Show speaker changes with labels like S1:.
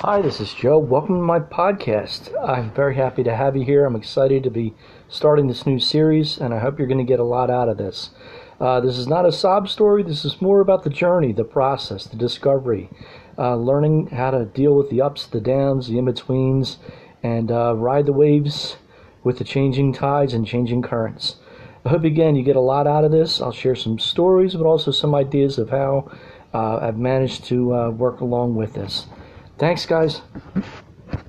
S1: Hi, this is Joe. Welcome to my podcast. I'm very happy to have you here. I'm excited to be starting this new series, and I hope you're going to get a lot out of this. Uh, this is not a sob story, this is more about the journey, the process, the discovery, uh, learning how to deal with the ups, the downs, the in betweens, and uh, ride the waves with the changing tides and changing currents. I hope again you get a lot out of this. I'll share some stories, but also some ideas of how uh, I've managed to uh, work along with this. Thanks, guys.